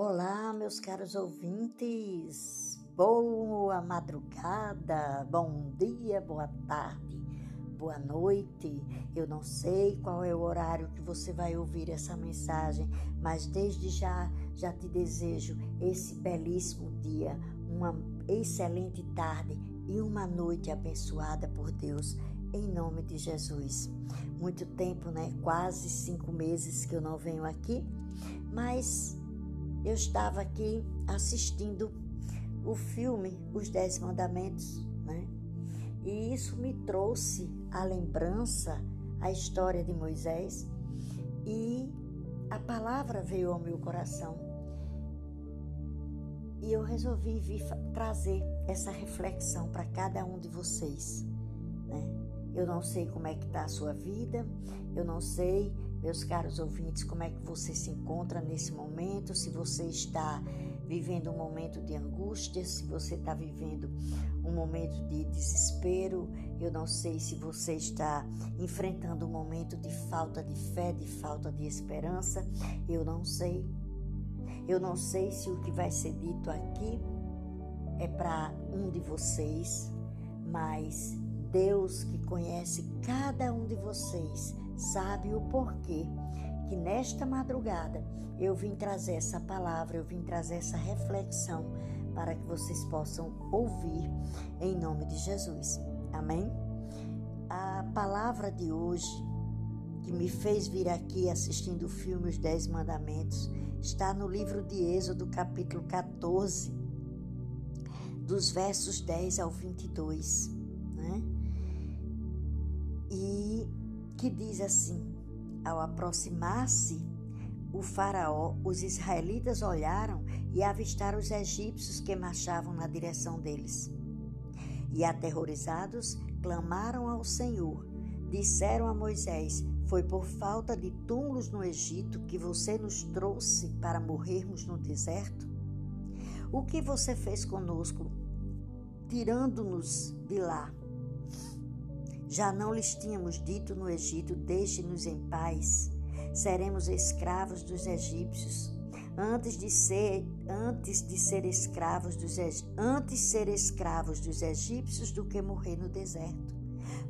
Olá, meus caros ouvintes. Boa madrugada, bom dia, boa tarde, boa noite. Eu não sei qual é o horário que você vai ouvir essa mensagem, mas desde já já te desejo esse belíssimo dia, uma excelente tarde e uma noite abençoada por Deus. Em nome de Jesus. Muito tempo, né? Quase cinco meses que eu não venho aqui, mas eu estava aqui assistindo o filme Os Dez Mandamentos, né? E isso me trouxe a lembrança, a história de Moisés e a palavra veio ao meu coração. E eu resolvi vir trazer essa reflexão para cada um de vocês, né? Eu não sei como é que está a sua vida, eu não sei meus caros ouvintes, como é que você se encontra nesse momento? Se você está vivendo um momento de angústia, se você está vivendo um momento de desespero, eu não sei se você está enfrentando um momento de falta de fé, de falta de esperança, eu não sei. Eu não sei se o que vai ser dito aqui é para um de vocês, mas Deus que conhece cada um de vocês sabe o porquê que nesta madrugada eu vim trazer essa palavra, eu vim trazer essa reflexão para que vocês possam ouvir em nome de Jesus. Amém? A palavra de hoje que me fez vir aqui assistindo o filme Os Dez Mandamentos está no livro de Êxodo, capítulo 14, dos versos 10 ao 22, né? E que diz assim: Ao aproximar-se o Faraó, os israelitas olharam e avistaram os egípcios que marchavam na direção deles. E aterrorizados, clamaram ao Senhor. Disseram a Moisés: Foi por falta de túmulos no Egito que você nos trouxe para morrermos no deserto? O que você fez conosco, tirando-nos de lá? Já não lhes tínhamos dito no Egito: Deixe-nos em paz. Seremos escravos dos egípcios. Antes de ser, antes de ser escravos dos antes ser escravos dos egípcios do que morrer no deserto.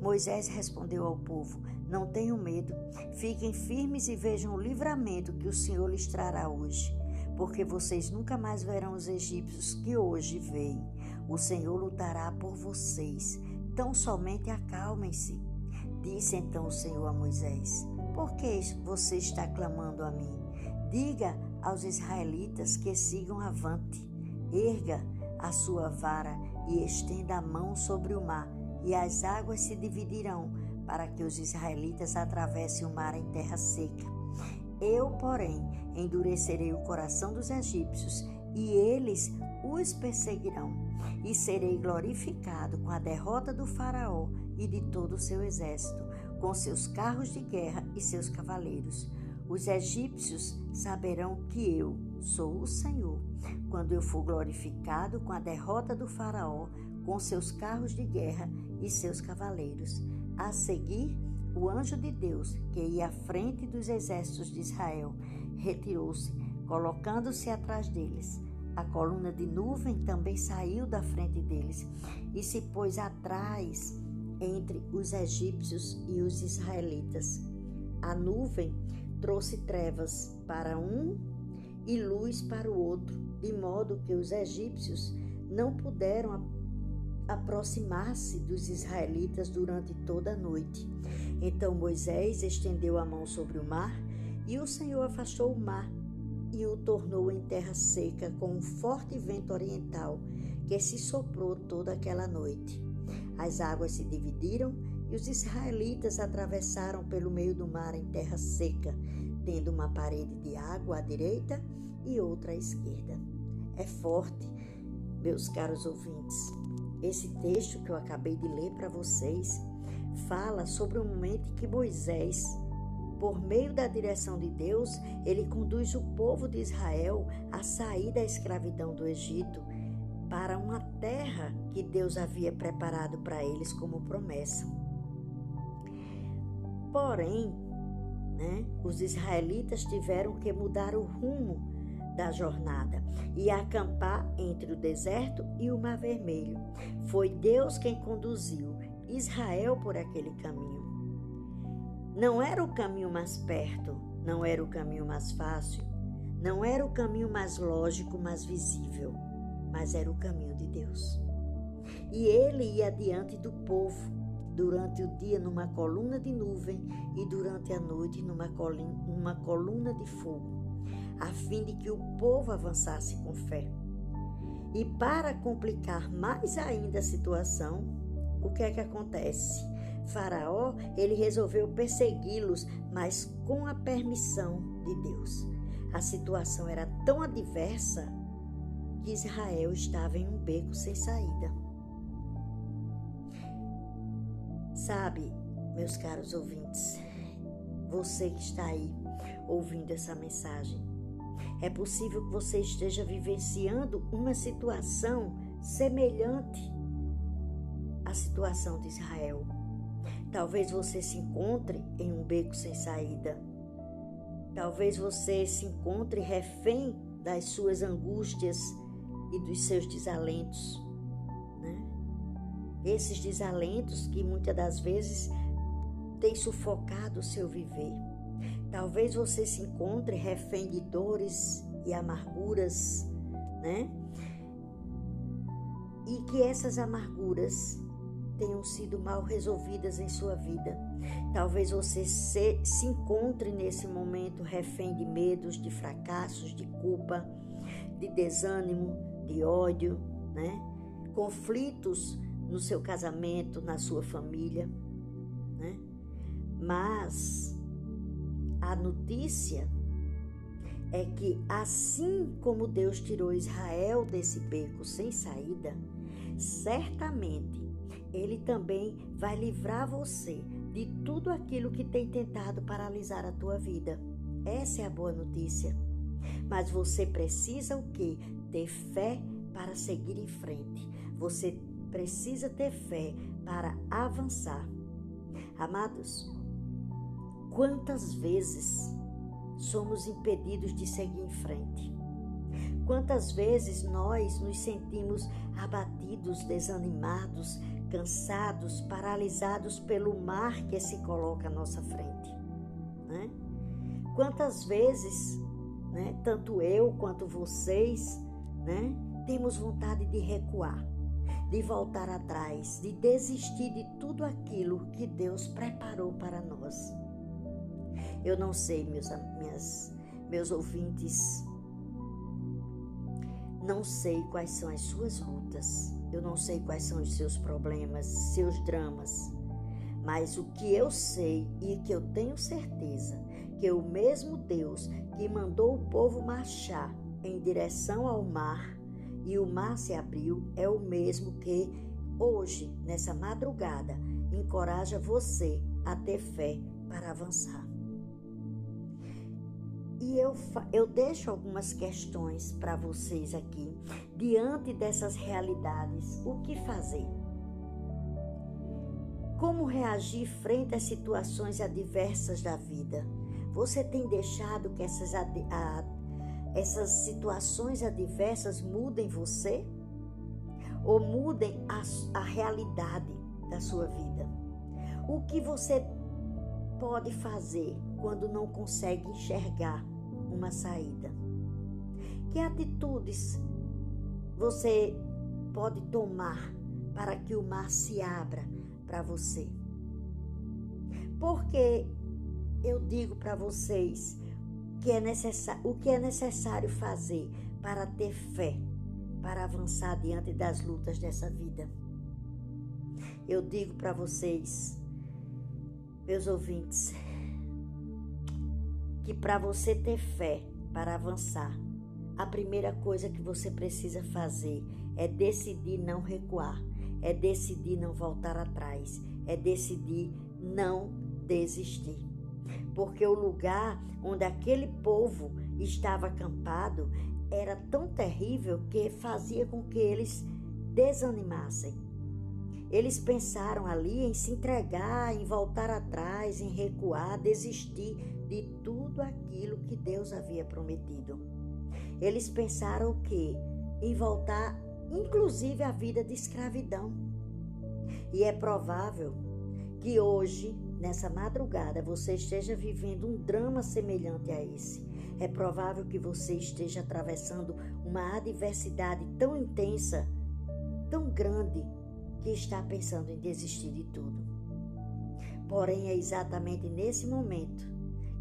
Moisés respondeu ao povo: Não tenham medo. Fiquem firmes e vejam o livramento que o Senhor lhes trará hoje, porque vocês nunca mais verão os egípcios que hoje veem. O Senhor lutará por vocês Tão somente acalmem-se. Disse então o Senhor a Moisés: Por que você está clamando a mim? Diga aos israelitas que sigam avante. Erga a sua vara e estenda a mão sobre o mar, e as águas se dividirão, para que os israelitas atravessem o mar em terra seca. Eu, porém, endurecerei o coração dos egípcios, e eles os perseguirão, e serei glorificado com a derrota do Faraó e de todo o seu exército, com seus carros de guerra e seus cavaleiros. Os egípcios saberão que eu sou o Senhor, quando eu for glorificado com a derrota do Faraó, com seus carros de guerra e seus cavaleiros. A seguir, o anjo de Deus, que ia à frente dos exércitos de Israel, retirou-se, colocando-se atrás deles. A coluna de nuvem também saiu da frente deles e se pôs atrás entre os egípcios e os israelitas. A nuvem trouxe trevas para um e luz para o outro, de modo que os egípcios não puderam aproximar-se dos israelitas durante toda a noite. Então Moisés estendeu a mão sobre o mar e o Senhor afastou o mar e o tornou em terra seca com um forte vento oriental que se soprou toda aquela noite. As águas se dividiram e os israelitas atravessaram pelo meio do mar em terra seca, tendo uma parede de água à direita e outra à esquerda. É forte, meus caros ouvintes. Esse texto que eu acabei de ler para vocês fala sobre o momento em que Moisés por meio da direção de Deus, ele conduz o povo de Israel a sair da escravidão do Egito para uma terra que Deus havia preparado para eles como promessa. Porém, né, os israelitas tiveram que mudar o rumo da jornada e acampar entre o deserto e o Mar Vermelho. Foi Deus quem conduziu Israel por aquele caminho. Não era o caminho mais perto, não era o caminho mais fácil, não era o caminho mais lógico, mais visível, mas era o caminho de Deus. E ele ia diante do povo, durante o dia numa coluna de nuvem e durante a noite numa coluna, coluna de fogo, a fim de que o povo avançasse com fé. E para complicar mais ainda a situação, o que é que acontece? Faraó, ele resolveu persegui-los, mas com a permissão de Deus. A situação era tão adversa que Israel estava em um beco sem saída. Sabe, meus caros ouvintes, você que está aí ouvindo essa mensagem, é possível que você esteja vivenciando uma situação semelhante à situação de Israel. Talvez você se encontre em um beco sem saída. Talvez você se encontre refém das suas angústias e dos seus desalentos esses desalentos que muitas das vezes têm sufocado o seu viver. Talvez você se encontre refém de dores e amarguras, né? E que essas amarguras tenham sido mal resolvidas em sua vida. Talvez você se, se encontre nesse momento refém de medos, de fracassos, de culpa, de desânimo, de ódio, né? Conflitos no seu casamento, na sua família, né? Mas a notícia é que assim como Deus tirou Israel desse beco sem saída, certamente ele também vai livrar você de tudo aquilo que tem tentado paralisar a tua vida. Essa é a boa notícia. Mas você precisa o quê? Ter fé para seguir em frente. Você precisa ter fé para avançar. Amados, quantas vezes somos impedidos de seguir em frente? Quantas vezes nós nos sentimos abatidos, desanimados, cansados, paralisados pelo mar que se coloca à nossa frente? Né? Quantas vezes, né, tanto eu quanto vocês, né, temos vontade de recuar? de voltar atrás, de desistir de tudo aquilo que Deus preparou para nós. Eu não sei, meus, minhas, meus ouvintes, não sei quais são as suas lutas, eu não sei quais são os seus problemas, seus dramas, mas o que eu sei e que eu tenho certeza que o mesmo Deus que mandou o povo marchar em direção ao mar e o mar se abriu é o mesmo que hoje, nessa madrugada, encoraja você a ter fé para avançar. E eu, eu deixo algumas questões para vocês aqui. Diante dessas realidades, o que fazer? Como reagir frente às situações adversas da vida? Você tem deixado que essas essas situações adversas mudem você ou mudem a, a realidade da sua vida. O que você pode fazer quando não consegue enxergar uma saída? Que atitudes você pode tomar para que o mar se abra para você? Porque eu digo para vocês que é necessário, o que é necessário fazer para ter fé, para avançar diante das lutas dessa vida. Eu digo para vocês, meus ouvintes, que para você ter fé, para avançar, a primeira coisa que você precisa fazer é decidir não recuar, é decidir não voltar atrás, é decidir não desistir porque o lugar onde aquele povo estava acampado era tão terrível que fazia com que eles desanimassem. Eles pensaram ali em se entregar, em voltar atrás, em recuar, desistir de tudo aquilo que Deus havia prometido. Eles pensaram que em voltar, inclusive, à vida de escravidão. E é provável que hoje, nessa madrugada, você esteja vivendo um drama semelhante a esse. É provável que você esteja atravessando uma adversidade tão intensa, tão grande, que está pensando em desistir de tudo. Porém, é exatamente nesse momento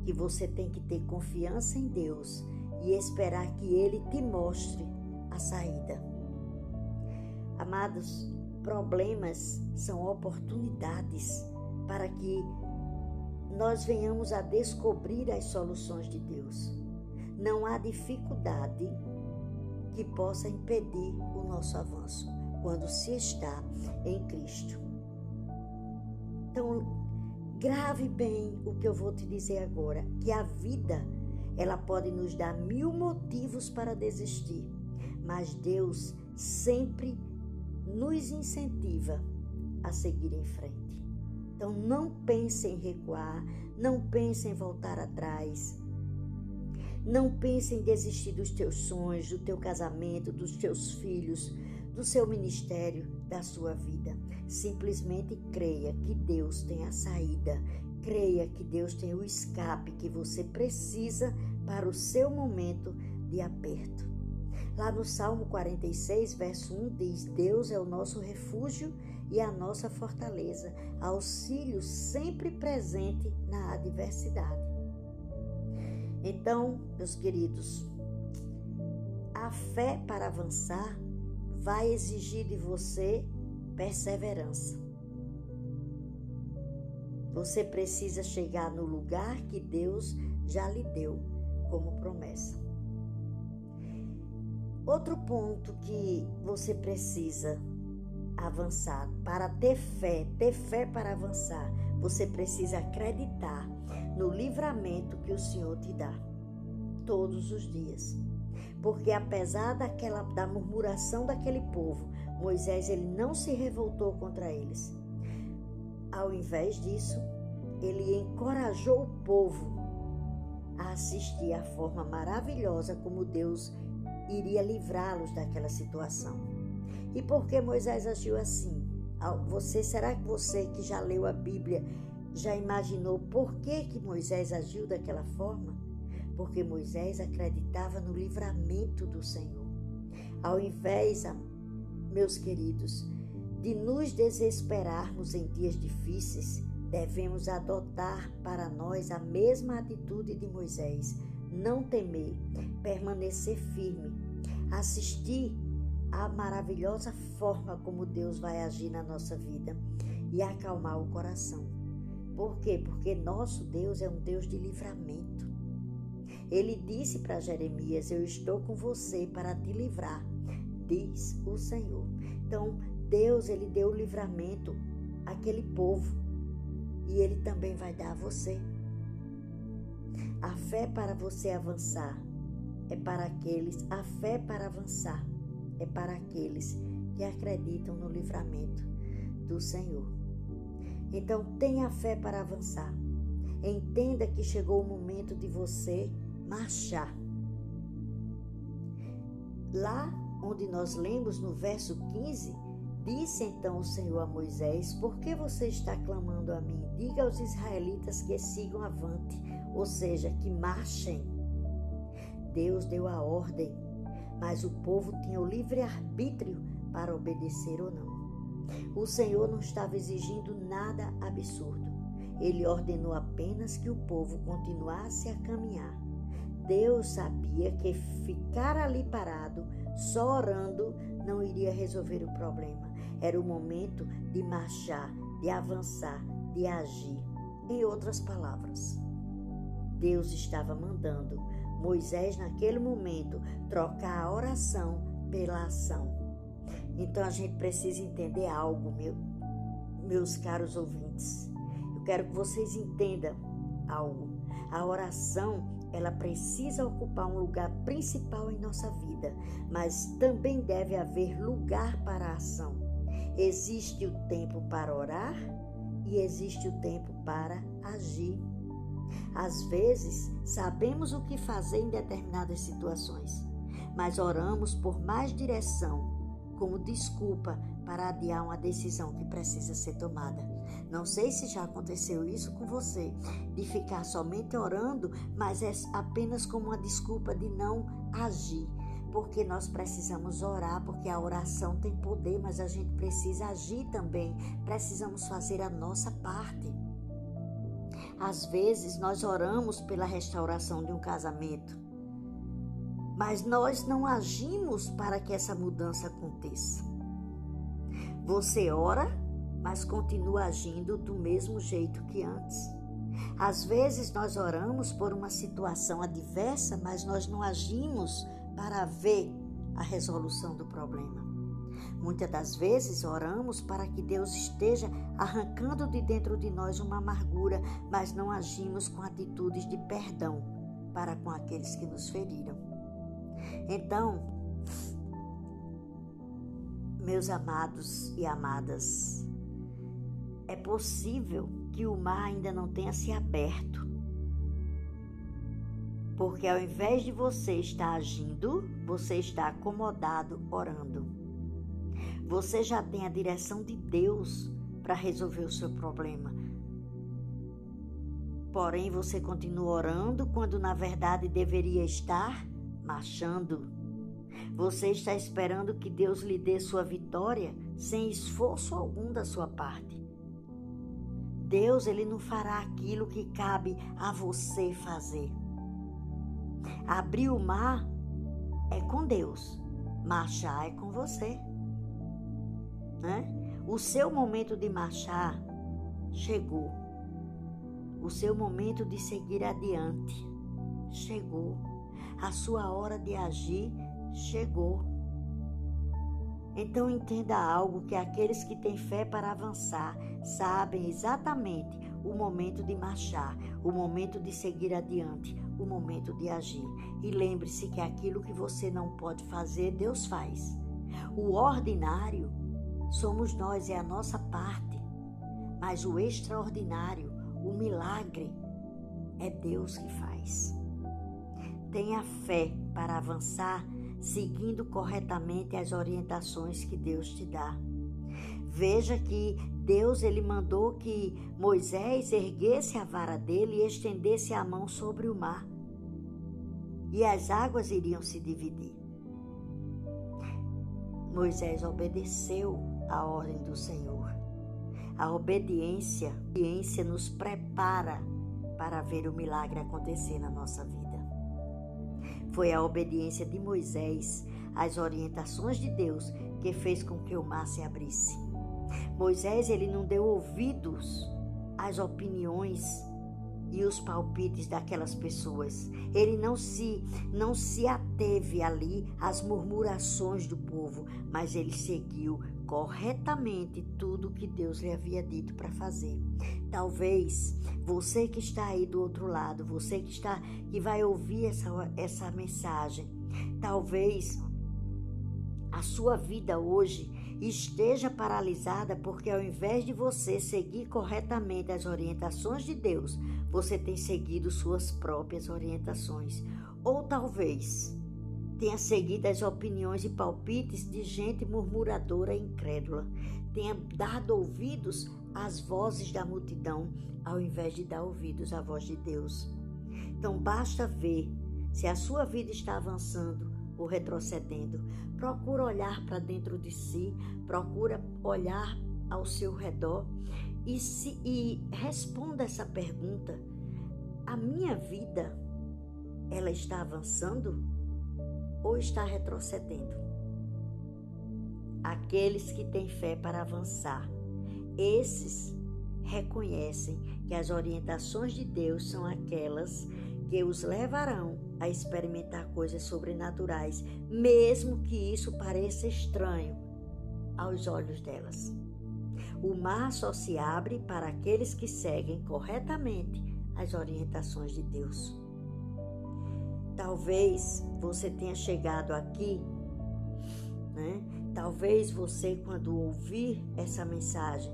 que você tem que ter confiança em Deus e esperar que Ele te mostre a saída. Amados, problemas são oportunidades para que nós venhamos a descobrir as soluções de Deus. Não há dificuldade que possa impedir o nosso avanço quando se está em Cristo. Então, grave bem o que eu vou te dizer agora, que a vida ela pode nos dar mil motivos para desistir, mas Deus sempre nos incentiva a seguir em frente. Então não pense em recuar, não pense em voltar atrás. Não pense em desistir dos teus sonhos, do teu casamento, dos teus filhos, do seu ministério, da sua vida. Simplesmente creia que Deus tem a saída, creia que Deus tem o escape que você precisa para o seu momento de aperto. Lá no Salmo 46, verso 1 diz: Deus é o nosso refúgio e a nossa fortaleza, auxílio sempre presente na adversidade. Então, meus queridos, a fé para avançar vai exigir de você perseverança. Você precisa chegar no lugar que Deus já lhe deu como promessa. Outro ponto que você precisa avançar, para ter fé, ter fé para avançar, você precisa acreditar no livramento que o Senhor te dá todos os dias. Porque apesar daquela da murmuração daquele povo, Moisés ele não se revoltou contra eles. Ao invés disso, ele encorajou o povo a assistir à forma maravilhosa como Deus iria livrá-los daquela situação. E por que Moisés agiu assim? Você será que você que já leu a Bíblia já imaginou por que que Moisés agiu daquela forma? Porque Moisés acreditava no livramento do Senhor. Ao invés, meus queridos, de nos desesperarmos em dias difíceis, devemos adotar para nós a mesma atitude de Moisés: não temer, permanecer firme, assistir à maravilhosa forma como Deus vai agir na nossa vida e acalmar o coração. Por quê? Porque nosso Deus é um Deus de livramento. Ele disse para Jeremias: Eu estou com você para te livrar, diz o Senhor. Então, Deus, ele deu o livramento àquele povo e ele também vai dar a você. A fé para você avançar é para aqueles, a fé para avançar é para aqueles que acreditam no livramento do Senhor. Então, tenha fé para avançar. Entenda que chegou o momento de você marchar. Lá onde nós lemos no verso 15, disse então o Senhor a Moisés: Por que você está clamando a mim? Diga aos israelitas que sigam avante, ou seja, que marchem. Deus deu a ordem, mas o povo tinha o livre arbítrio para obedecer ou não. O Senhor não estava exigindo nada absurdo. Ele ordenou apenas que o povo continuasse a caminhar Deus sabia que ficar ali parado, só orando, não iria resolver o problema. Era o momento de marchar, de avançar, de agir. Em outras palavras, Deus estava mandando Moisés, naquele momento, trocar a oração pela ação. Então a gente precisa entender algo, meu, meus caros ouvintes. Eu quero que vocês entendam algo. A oração ela precisa ocupar um lugar principal em nossa vida, mas também deve haver lugar para a ação. Existe o tempo para orar e existe o tempo para agir. Às vezes, sabemos o que fazer em determinadas situações, mas oramos por mais direção, como desculpa para adiar uma decisão que precisa ser tomada. Não sei se já aconteceu isso com você, de ficar somente orando, mas é apenas como uma desculpa de não agir. Porque nós precisamos orar, porque a oração tem poder, mas a gente precisa agir também. Precisamos fazer a nossa parte. Às vezes nós oramos pela restauração de um casamento, mas nós não agimos para que essa mudança aconteça. Você ora, mas continua agindo do mesmo jeito que antes. Às vezes nós oramos por uma situação adversa, mas nós não agimos para ver a resolução do problema. Muitas das vezes oramos para que Deus esteja arrancando de dentro de nós uma amargura, mas não agimos com atitudes de perdão para com aqueles que nos feriram. Então, meus amados e amadas, é possível que o mar ainda não tenha se aberto. Porque ao invés de você estar agindo, você está acomodado orando. Você já tem a direção de Deus para resolver o seu problema. Porém, você continua orando quando na verdade deveria estar marchando. Você está esperando que Deus lhe dê sua vitória sem esforço algum da sua parte. Deus, ele não fará aquilo que cabe a você fazer. Abrir o mar é com Deus, marchar é com você né? O seu momento de marchar chegou. O seu momento de seguir adiante chegou. A sua hora de agir chegou. Então entenda algo que aqueles que têm fé para avançar sabem exatamente o momento de marchar, o momento de seguir adiante, o momento de agir. E lembre-se que aquilo que você não pode fazer, Deus faz. O ordinário Somos nós, é a nossa parte. Mas o extraordinário, o milagre, é Deus que faz. Tenha fé para avançar seguindo corretamente as orientações que Deus te dá. Veja que Deus ele mandou que Moisés erguesse a vara dele e estendesse a mão sobre o mar. E as águas iriam se dividir. Moisés obedeceu a ordem do Senhor. A obediência, a obediência nos prepara para ver o milagre acontecer na nossa vida. Foi a obediência de Moisés às orientações de Deus que fez com que o mar se abrisse. Moisés ele não deu ouvidos às opiniões e os palpites daquelas pessoas. Ele não se não se ateve ali às murmurações do povo, mas ele seguiu corretamente tudo que Deus lhe havia dito para fazer. Talvez você que está aí do outro lado, você que está que vai ouvir essa, essa mensagem, talvez a sua vida hoje esteja paralisada porque ao invés de você seguir corretamente as orientações de Deus, você tem seguido suas próprias orientações. Ou talvez tenha seguido as opiniões e palpites de gente murmuradora e incrédula, tenha dado ouvidos às vozes da multidão, ao invés de dar ouvidos à voz de Deus. Então basta ver se a sua vida está avançando ou retrocedendo. Procura olhar para dentro de si, procura olhar ao seu redor e, se, e responda essa pergunta: a minha vida ela está avançando? Ou está retrocedendo. Aqueles que têm fé para avançar, esses reconhecem que as orientações de Deus são aquelas que os levarão a experimentar coisas sobrenaturais, mesmo que isso pareça estranho aos olhos delas. O mar só se abre para aqueles que seguem corretamente as orientações de Deus. Talvez você tenha chegado aqui, né? Talvez você, quando ouvir essa mensagem,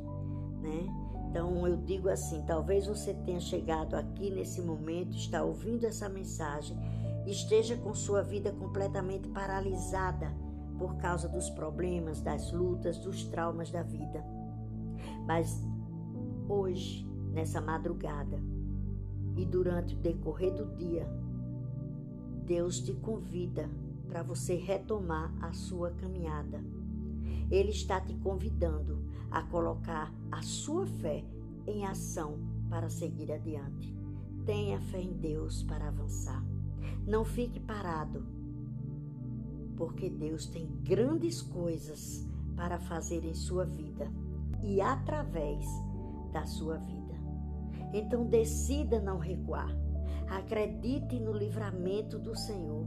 né? Então eu digo assim: talvez você tenha chegado aqui nesse momento, está ouvindo essa mensagem, esteja com sua vida completamente paralisada por causa dos problemas, das lutas, dos traumas da vida. Mas hoje, nessa madrugada e durante o decorrer do dia, Deus te convida para você retomar a sua caminhada. Ele está te convidando a colocar a sua fé em ação para seguir adiante. Tenha fé em Deus para avançar. Não fique parado, porque Deus tem grandes coisas para fazer em sua vida e através da sua vida. Então decida não recuar. Acredite no livramento do Senhor.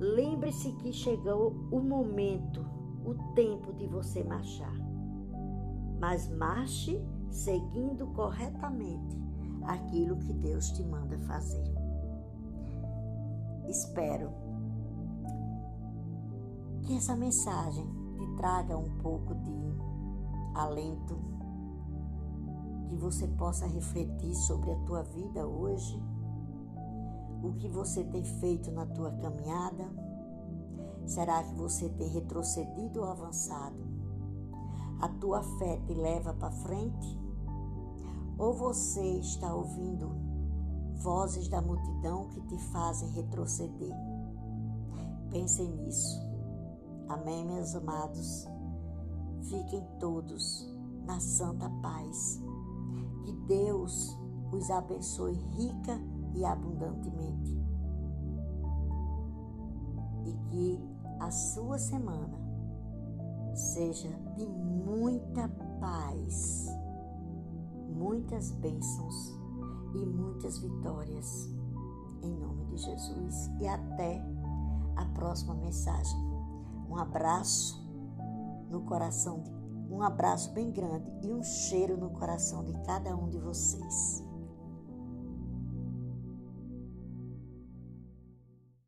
Lembre-se que chegou o momento o tempo de você marchar. Mas marche seguindo corretamente aquilo que Deus te manda fazer. Espero que essa mensagem te traga um pouco de alento, que você possa refletir sobre a tua vida hoje, o que você tem feito na tua caminhada Será que você tem retrocedido ou avançado? A tua fé te leva para frente? Ou você está ouvindo vozes da multidão que te fazem retroceder? Pensem nisso. Amém, meus amados? Fiquem todos na santa paz. Que Deus os abençoe rica e abundantemente. E que a sua semana seja de muita paz, muitas bênçãos e muitas vitórias. Em nome de Jesus. E até a próxima mensagem. Um abraço no coração de um abraço bem grande e um cheiro no coração de cada um de vocês.